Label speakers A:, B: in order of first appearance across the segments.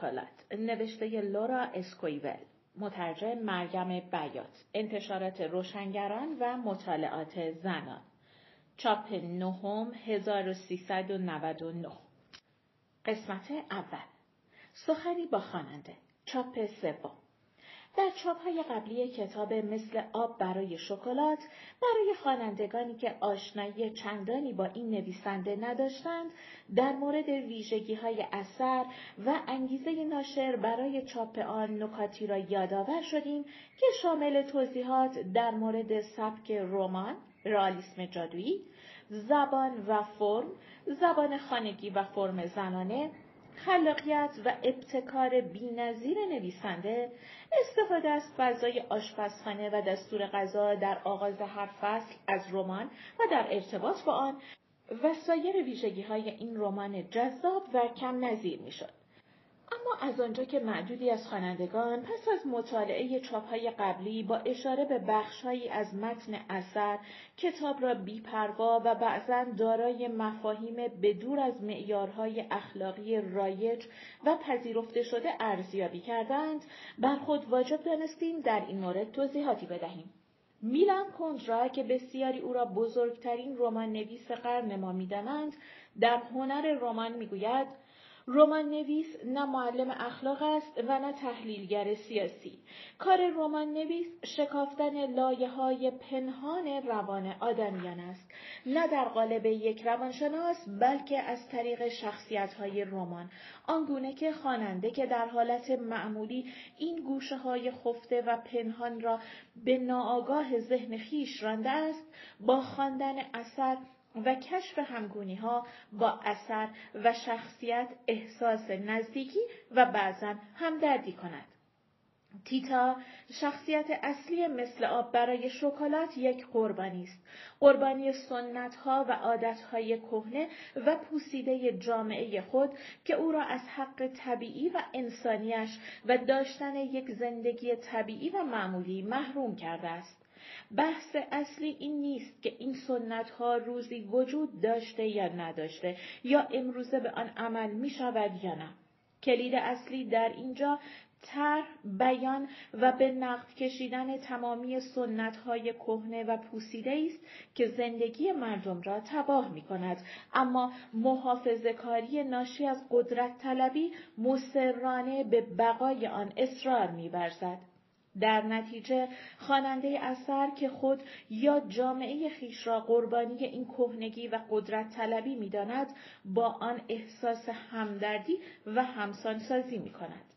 A: شکلات نوشته لورا اسکویول مترجم مریم بیات انتشارات روشنگران و مطالعات زنان. چاپ نهم 1399 قسمت اول. سخنی با خواننده. چاپ سوم. در های قبلی کتاب مثل آب برای شکلات برای خوانندگانی که آشنایی چندانی با این نویسنده نداشتند در مورد ویژگی های اثر و انگیزه ناشر برای چاپ آن نکاتی را یادآور شدیم که شامل توضیحات در مورد سبک رمان، رالیسم جادویی، زبان و فرم، زبان خانگی و فرم زنانه، خلاقیت و ابتکار بینظیر نویسنده استفاده از فضای آشپزخانه و دستور غذا در آغاز هر فصل از رمان و در ارتباط با آن و سایر ویژگی های این رمان جذاب و کم نظیر می شد. اما از آنجا که معدودی از خوانندگان پس از مطالعه چاپهای قبلی با اشاره به بخشهایی از متن اثر کتاب را بیپروا و بعضا دارای مفاهیم بدور از معیارهای اخلاقی رایج و پذیرفته شده ارزیابی کردند بر خود واجب دانستیم در این مورد توضیحاتی بدهیم. میلان کندرا که بسیاری او را بزرگترین رمان نویس قرن ما می‌دانند در هنر رمان می‌گوید رمان نویس نه معلم اخلاق است و نه تحلیلگر سیاسی. کار رمان نویس شکافتن لایه های پنهان روان آدمیان است. نه در قالب یک روانشناس بلکه از طریق شخصیت های رمان. آنگونه که خواننده که در حالت معمولی این گوشه های خفته و پنهان را به ناآگاه ذهن خیش رانده است با خواندن اثر و کشف همگونی ها با اثر و شخصیت احساس نزدیکی و بعضا همدردی کند. تیتا شخصیت اصلی مثل آب برای شکلات یک قربانی است. قربانی سنت ها و عادت های کهنه و پوسیده جامعه خود که او را از حق طبیعی و انسانیش و داشتن یک زندگی طبیعی و معمولی محروم کرده است. بحث اصلی این نیست که این سنت ها روزی وجود داشته یا نداشته یا امروزه به آن عمل می شود یا نه. کلید اصلی در اینجا طرح بیان و به نقد کشیدن تمامی سنت های کهنه و پوسیده است که زندگی مردم را تباه می کند اما محافظ کاری ناشی از قدرت طلبی مسررانه به بقای آن اصرار می برزد. در نتیجه خواننده اثر که خود یا جامعه خیش را قربانی این کهنگی و قدرت طلبی می داند با آن احساس همدردی و همسانسازی می کند.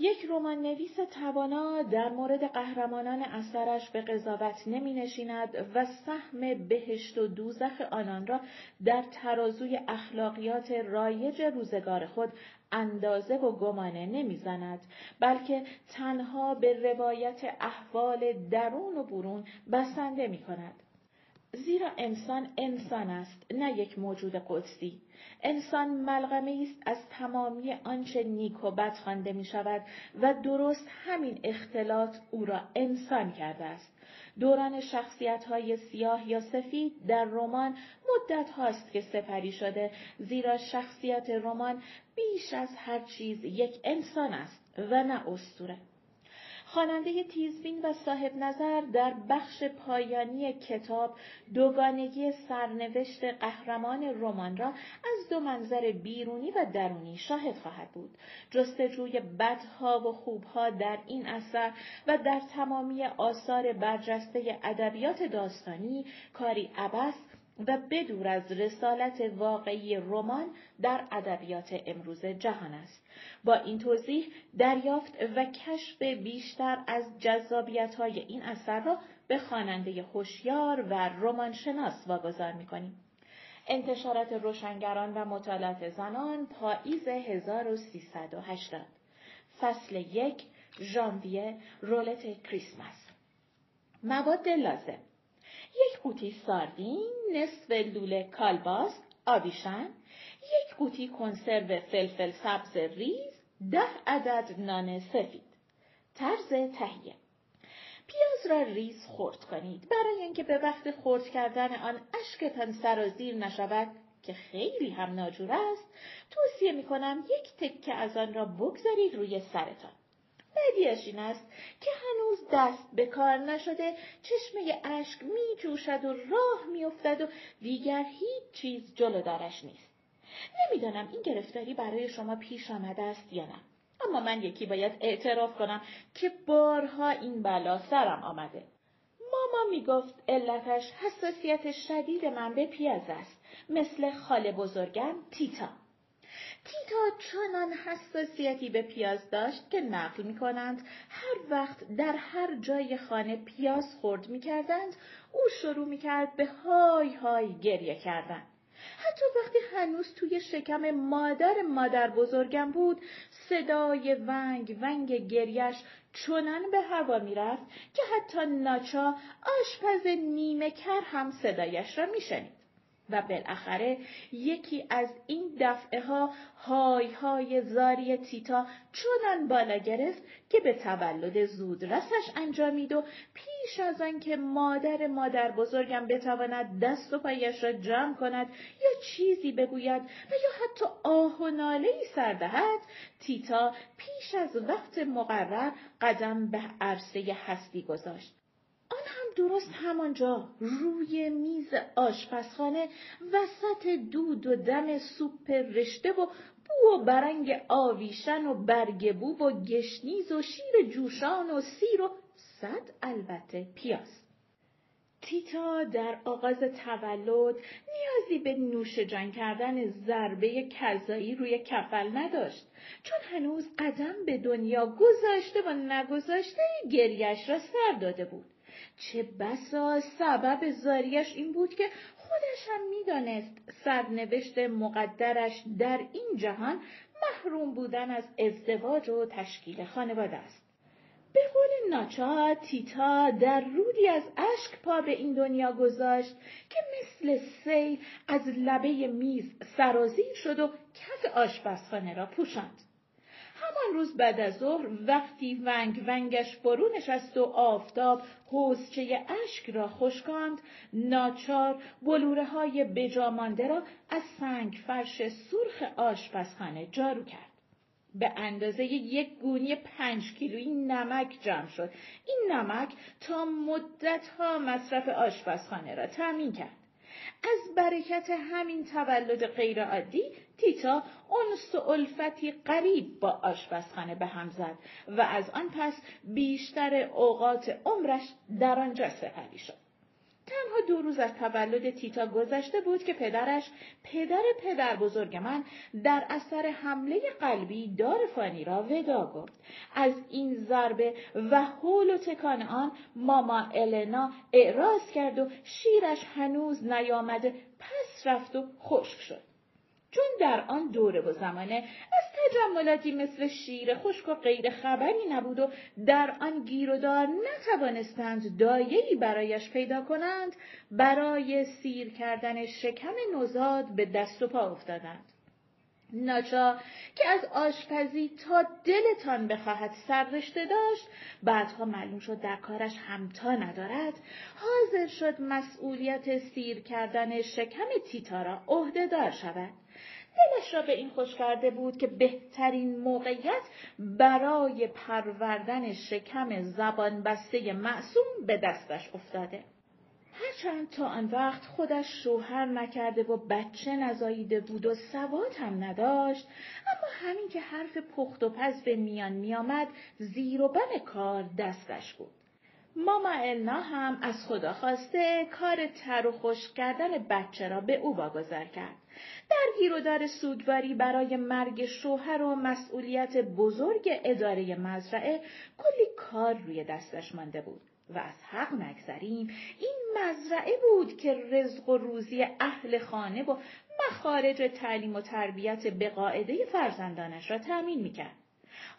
A: یک رمان نویس توانا در مورد قهرمانان اثرش به قضاوت نمی نشیند و سهم بهشت و دوزخ آنان را در ترازوی اخلاقیات رایج روزگار خود اندازه و گمانه نمی‌زند بلکه تنها به روایت احوال درون و برون بسنده می کند. زیرا انسان انسان است نه یک موجود قدسی انسان ملغمه است از تمامی آنچه نیک و بد خوانده می شود و درست همین اختلاط او را انسان کرده است دوران شخصیت های سیاه یا سفید در رمان مدت هاست که سپری شده زیرا شخصیت رمان بیش از هر چیز یک انسان است و نه استوره. خواننده تیزبین و صاحب نظر در بخش پایانی کتاب دوگانگی سرنوشت قهرمان رمان را از دو منظر بیرونی و درونی شاهد خواهد بود. جستجوی بدها و خوبها در این اثر و در تمامی آثار برجسته ادبیات داستانی کاری عبس و بدور از رسالت واقعی رمان در ادبیات امروز جهان است. با این توضیح دریافت و کشف بیشتر از جذابیت های این اثر را به خواننده هوشیار و رمانشناس واگذار می‌کنیم. انتشارات روشنگران و مطالعات زنان پاییز 1380 فصل یک ژانویه رولت کریسمس مواد لازم یک قوطی ساردین، نصف لوله کالباس، آویشن، یک قوطی کنسرو فلفل سبز ریز، ده عدد نان سفید. طرز تهیه پیاز را ریز خرد کنید برای اینکه به وقت خرد کردن آن اشکتان سرازیر نشود که خیلی هم ناجور است توصیه می کنم یک تکه از آن را بگذارید روی سرتان. بدیش این است که هنوز دست به کار نشده چشمه اشک می جوشد و راه می افتد و دیگر هیچ چیز جلودارش نیست. نمی‌دانم این گرفتاری برای شما پیش آمده است یا نه. اما من یکی باید اعتراف کنم که بارها این بلا سرم آمده. ماما می‌گفت علتش حساسیت شدید من به پیاز است مثل خاله بزرگم تیتا تیتا چنان حساسیتی به پیاز داشت که نقل می کنند هر وقت در هر جای خانه پیاز خورد می کردند او شروع می کرد به های های گریه کردن. حتی وقتی هنوز توی شکم مادر مادر بزرگم بود صدای ونگ ونگ گریش چنان به هوا می‌رفت که حتی ناچا آشپز نیمه کر هم صدایش را میشنید. و بالاخره یکی از این دفعه ها های های زاری تیتا چنان بالا گرفت که به تولد زود رسش انجامید و پیش از آنکه مادر مادر بزرگم بتواند دست و پایش را جمع کند یا چیزی بگوید و یا حتی آه و ناله ای سردهد تیتا پیش از وقت مقرر قدم به عرصه هستی گذاشت. درست همانجا روی میز آشپزخانه وسط دود و دم سوپ رشته و بو و برنگ آویشن و برگ بوب و گشنیز و شیر جوشان و سیر و صد البته پیاز. تیتا در آغاز تولد نیازی به نوش جان کردن ضربه کذایی روی کفل نداشت چون هنوز قدم به دنیا گذاشته و نگذاشته گریش را سر داده بود. چه بسا سبب زاریش این بود که خودش هم می‌دانست سرنوشت مقدرش در این جهان محروم بودن از ازدواج و تشکیل خانواده است. به قول ناچا تیتا در رودی از اشک پا به این دنیا گذاشت که مثل سیل از لبه میز سرازیر شد و کف آشپزخانه را پوشاند. همان روز بعد از ظهر وقتی ونگ ونگش فرو نشست و آفتاب حوزچه اشک را خشکاند ناچار بلوره های بجامانده را از سنگ فرش سرخ آشپزخانه جارو کرد. به اندازه یک گونی پنج کیلویی نمک جمع شد. این نمک تا مدت ها مصرف آشپزخانه را تأمین کرد. از برکت همین تولد غیرعادی تیتا انس و الفتی قریب با آشپزخانه به هم زد و از آن پس بیشتر اوقات عمرش در آنجا سپری شد. تنها دو روز از تولد تیتا گذشته بود که پدرش پدر پدر بزرگ من در اثر حمله قلبی دار فانی را ودا گفت. از این ضربه و حول و تکان آن ماما النا اعراض کرد و شیرش هنوز نیامده پس رفت و خشک شد. چون در آن دوره و زمانه از تجملاتی مثل شیر خشک و غیر خبری نبود و در آن گیر و دار نتوانستند دایهی برایش پیدا کنند برای سیر کردن شکم نوزاد به دست و پا افتادند. ناچا که از آشپزی تا دلتان بخواهد سررشته داشت بعدها معلوم شد در کارش همتا ندارد حاضر شد مسئولیت سیر کردن شکم تیتا را عهدهدار شود دلش را به این خوش کرده بود که بهترین موقعیت برای پروردن شکم زبان بسته معصوم به دستش افتاده. هرچند تا آن وقت خودش شوهر نکرده و بچه نزاییده بود و سواد هم نداشت اما همین که حرف پخت و پز به میان میآمد زیر و بم کار دستش بود ماما النا هم از خدا خواسته کار تر و خوش کردن بچه را به او واگذار کرد. در و دار سوگواری برای مرگ شوهر و مسئولیت بزرگ اداره مزرعه کلی کار روی دستش مانده بود. و از حق نگذریم این مزرعه بود که رزق و روزی اهل خانه و مخارج تعلیم و تربیت به قاعده فرزندانش را تأمین می‌کرد.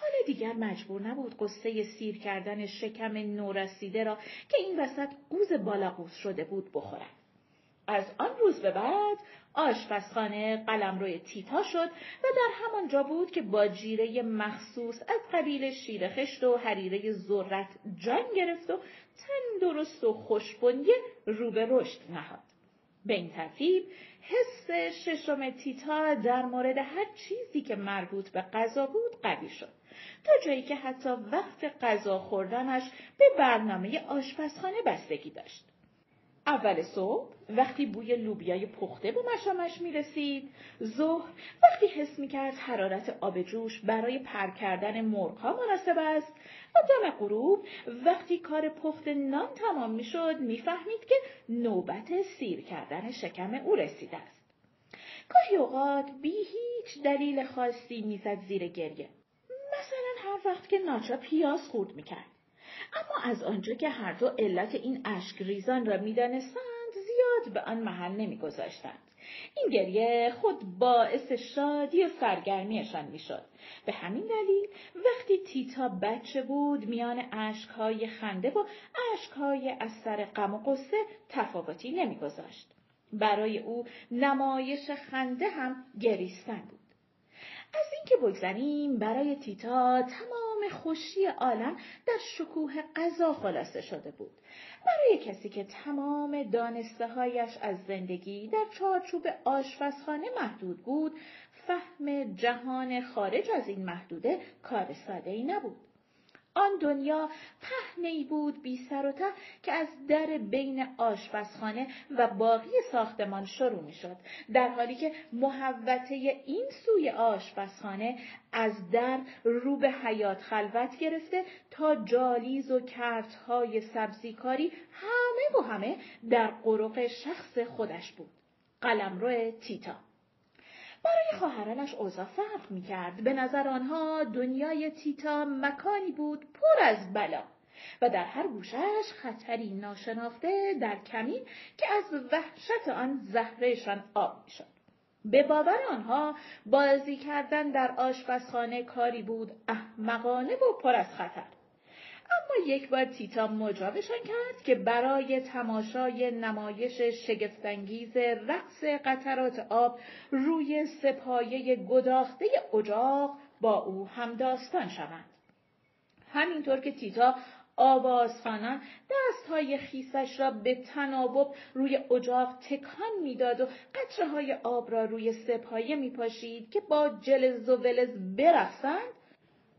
A: حالا دیگر مجبور نبود قصه سیر کردن شکم نورسیده را که این وسط قوز بالاقوز شده بود بخورد. از آن روز به بعد آشپزخانه قلمروی تیتا شد و در همان جا بود که با جیره مخصوص از قبیل شیر خشت و حریره ذرت جان گرفت و تن درست و خوشبنیه رو رشد نهاد. به این ترتیب حس ششم تیتا در مورد هر چیزی که مربوط به غذا بود قوی شد. تا جایی که حتی وقت غذا خوردنش به برنامه آشپزخانه بستگی داشت. اول صبح وقتی بوی لوبیای پخته به مشامش می رسید، ظهر وقتی حس می کرد حرارت آب جوش برای پر کردن مرغها مناسب است و دم غروب وقتی کار پخت نان تمام می شد می فهمید که نوبت سیر کردن شکم او رسیده است. گاهی اوقات بی هیچ دلیل خاصی می‌زد زیر گریه. مثلا هر وقت که ناچا پیاز خورد می‌کرد. اما از آنجا که هر دو علت این اشک ریزان را می‌دانستند زیاد به آن محل نمیگذاشتند. این گریه خود باعث شادی و سرگرمیشان می‌شد. به همین دلیل وقتی تیتا بچه بود میان اشکهای خنده و اشکهای از سر غم و قصه تفاوتی نمیگذاشت. برای او نمایش خنده هم گریستن بود. از اینکه بگذریم برای تیتا تمام خوشی عالم در شکوه غذا خلاصه شده بود. برای کسی که تمام دانسته هایش از زندگی در چارچوب آشپزخانه محدود بود فهم جهان خارج از این محدوده کار ساده ای نبود. آن دنیا پهنی بود بی سر و ته که از در بین آشپزخانه و باقی ساختمان شروع می شد در حالی که محوطه این سوی آشپزخانه از در رو به حیات خلوت گرفته تا جالیز و کرتهای سبزیکاری همه و همه در قرق شخص خودش بود. قلمرو تیتا. خواهرانش اوضاع فرق می‌کرد. به نظر آنها دنیای تیتا مکانی بود پر از بلا و در هر گوشش خطری ناشناخته در کمین که از وحشت آن زهرهشان آب می‌شد. به باور آنها بازی کردن در آشپزخانه کاری بود احمقانه و پر از خطر. اما یک بار تیتا مجابشان کرد که برای تماشای نمایش شگفتانگیز رقص قطرات آب روی سپایه گداخته اجاق با او هم داستان شوند. همینطور که تیتا آوازخانان دستهای خیسش را به تناوب روی اجاق تکان می‌داد و قطره های آب را روی سپایه میپاشید که با جلز و ولز برقصند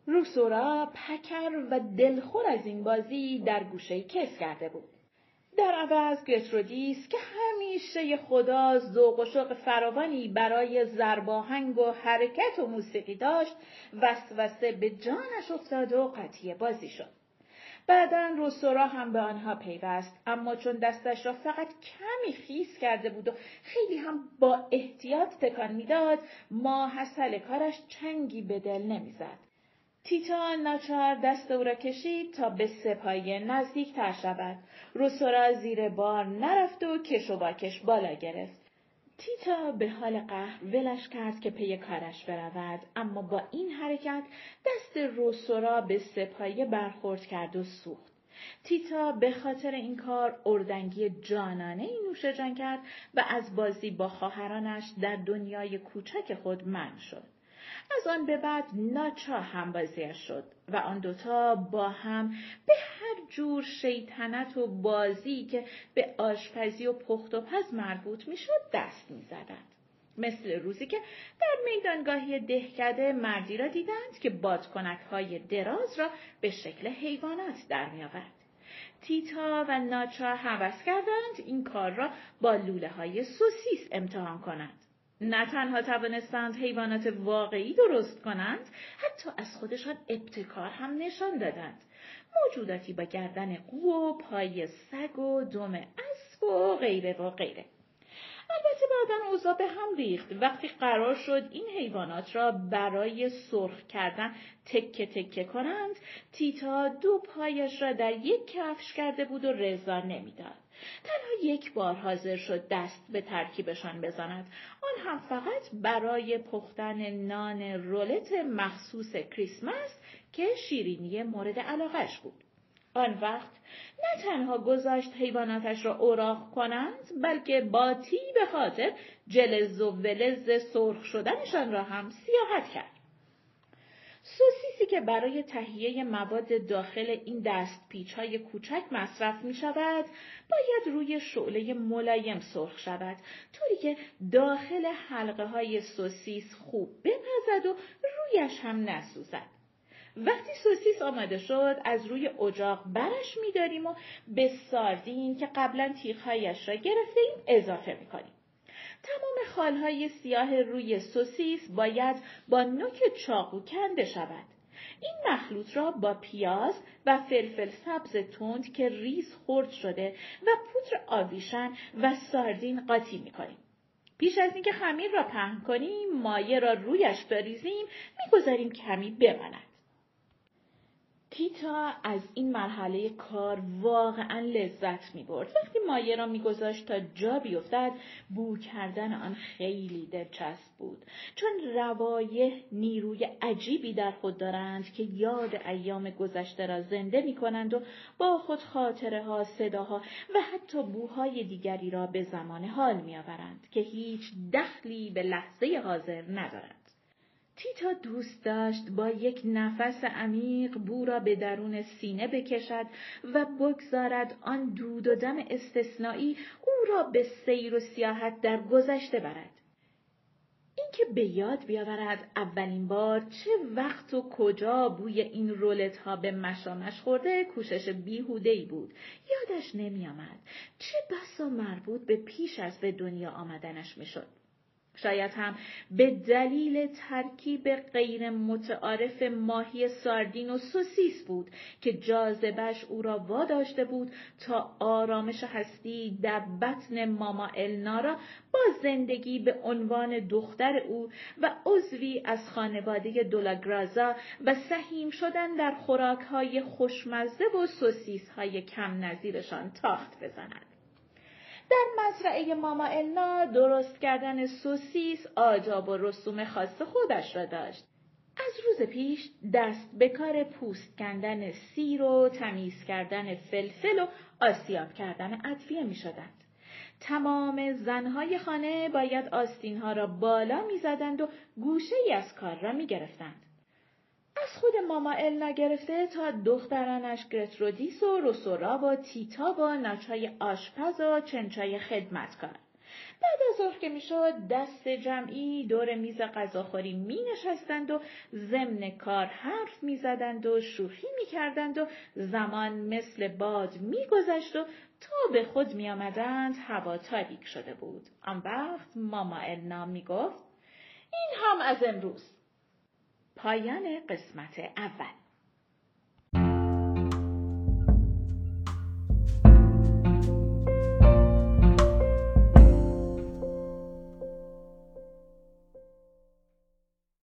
A: روسورا پکر و دلخور از این بازی در گوشه کس کرده بود. در عوض گترودیس که همیشه خدا ذوق و شوق فراوانی برای زرباهنگ و حرکت و موسیقی داشت وسوسه به جانش افتاد و قطعی بازی شد. بعدا روسورا هم به آنها پیوست اما چون دستش را فقط کمی خیس کرده بود و خیلی هم با احتیاط تکان می‌داد ما حسل کارش چنگی به دل نمی‌زد تیتا ناچار دست او را کشید تا به سپایه نزدیک تر شود. روسورا زیر بار نرفت و کش و باکش بالا گرفت. تیتا به حال قهر ولش کرد که پی کارش برود اما با این حرکت دست روسورا به سپایه برخورد کرد و سوخت. تیتا به خاطر این کار اردنگی جانانه ای نوش جان کرد و از بازی با خواهرانش در دنیای کوچک خود من شد. از آن به بعد ناچا همبازیش شد و آن دوتا با هم به هر جور شیطنت و بازی که به آشپزی و پخت و پز مربوط می‌شد دست می‌زدند. مثل روزی که در میدانگاهی دهکده مردی را دیدند که بادکنک های دراز را به شکل حیوانات در میآورد. تیتا و ناچا حوض کردند این کار را با لوله های سوسیس امتحان کنند. نه تنها توانستند حیوانات واقعی درست کنند حتی از خودشان ابتکار هم نشان دادند. موجوداتی با گردن قو و پای سگ و دم اسب و غیره و غیره. البته بعدا اوضاع به هم ریخت. وقتی قرار شد این حیوانات را برای سرخ کردن تکه تکه کنند تیتا دو پایش را در یک کفش کرده بود و رضا نمی‌داد. تنها یک بار حاضر شد دست به ترکیبشان بزند. آن هم فقط برای پختن نان رولت مخصوص کریسمس که شیرینی مورد علاقش بود. آن وقت نه تنها گذاشت حیواناتش را اوراق کنند بلکه با به خاطر جلز و ولز سرخ شدنشان را هم سیاحت کرد. سوسیسی که برای تهیه مواد داخل این دست پیچ های کوچک مصرف می شود باید روی شعله ملایم سرخ شود طوری که داخل حلقه های سوسیس خوب بپزد و رویش هم نسوزد. وقتی سوسیس آماده شد از روی اجاق برش میداریم و به ساردین که قبلا تیغهایش را گرفته ایم اضافه می‌کنیم. تمام خالهای سیاه روی سوسیس باید با نوک چاقو کنده شود. این مخلوط را با پیاز و فلفل سبز تند که ریز خرد شده و پودر آویشن و ساردین قاطی می‌کنیم. پیش از اینکه خمیر را پهن کنیم مایه را رویش بریزیم می‌گذاریم کمی بماند تیتا از این مرحله کار واقعا لذت می برد. وقتی مایه را میگذاشت تا جا بیفتد بو کردن آن خیلی دلچسب بود چون روایه نیروی عجیبی در خود دارند که یاد ایام گذشته را زنده می کنند و با خود خاطره ها صداها و حتی بوهای دیگری را به زمان حال می آورند که هیچ دخلی به لحظه حاضر ندارند. تیتا دوست داشت با یک نفس عمیق بو را به درون سینه بکشد و بگذارد آن دود و دم استثنایی او را به سیر و سیاحت در گذشته برد. اینکه به یاد بیاورد اولین بار چه وقت و کجا بوی این رولت ها به مشامش خورده کوشش بیهوده ای بود. یادش نمی آمد. چه بسا مربوط به پیش از به دنیا آمدنش می شد. شاید هم به دلیل ترکیب غیر متعارف ماهی ساردین و سوسیس بود که جاذبش او را واداشته بود تا آرامش هستی در بطن ماما النا را با زندگی به عنوان دختر او و عضوی از خانواده دولاگرازا و سهیم شدن در خوراکهای خوشمزه و سوسیس های کم نظیرشان تاخت بزند. در مزرعه ماما النا درست کردن سوسیس آجاب و رسوم خاص خودش را داشت. از روز پیش دست به کار پوست کندن سیر و تمیز کردن فلفل و آسیاب کردن ادویه می شدند. تمام زنهای خانه باید آستینها را بالا می زدند و گوشه ای از کار را می گرفتند. از خود ماما النا گرفته تا دخترانش گرترودیس و روسورا و تیتا و ناچای آشپز و چنچای خدمتکار. بعد از ظهر که می‌شد دست جمعی دور میز غذاخوری می نشستند و ضمن کار حرف می زدند و شوخی می کردند و زمان مثل باد می گذشت و تا به خود می آمدند هوا تاریک شده بود. آن وقت ماما النا می گفت این هم از امروز. پایان قسمت اول.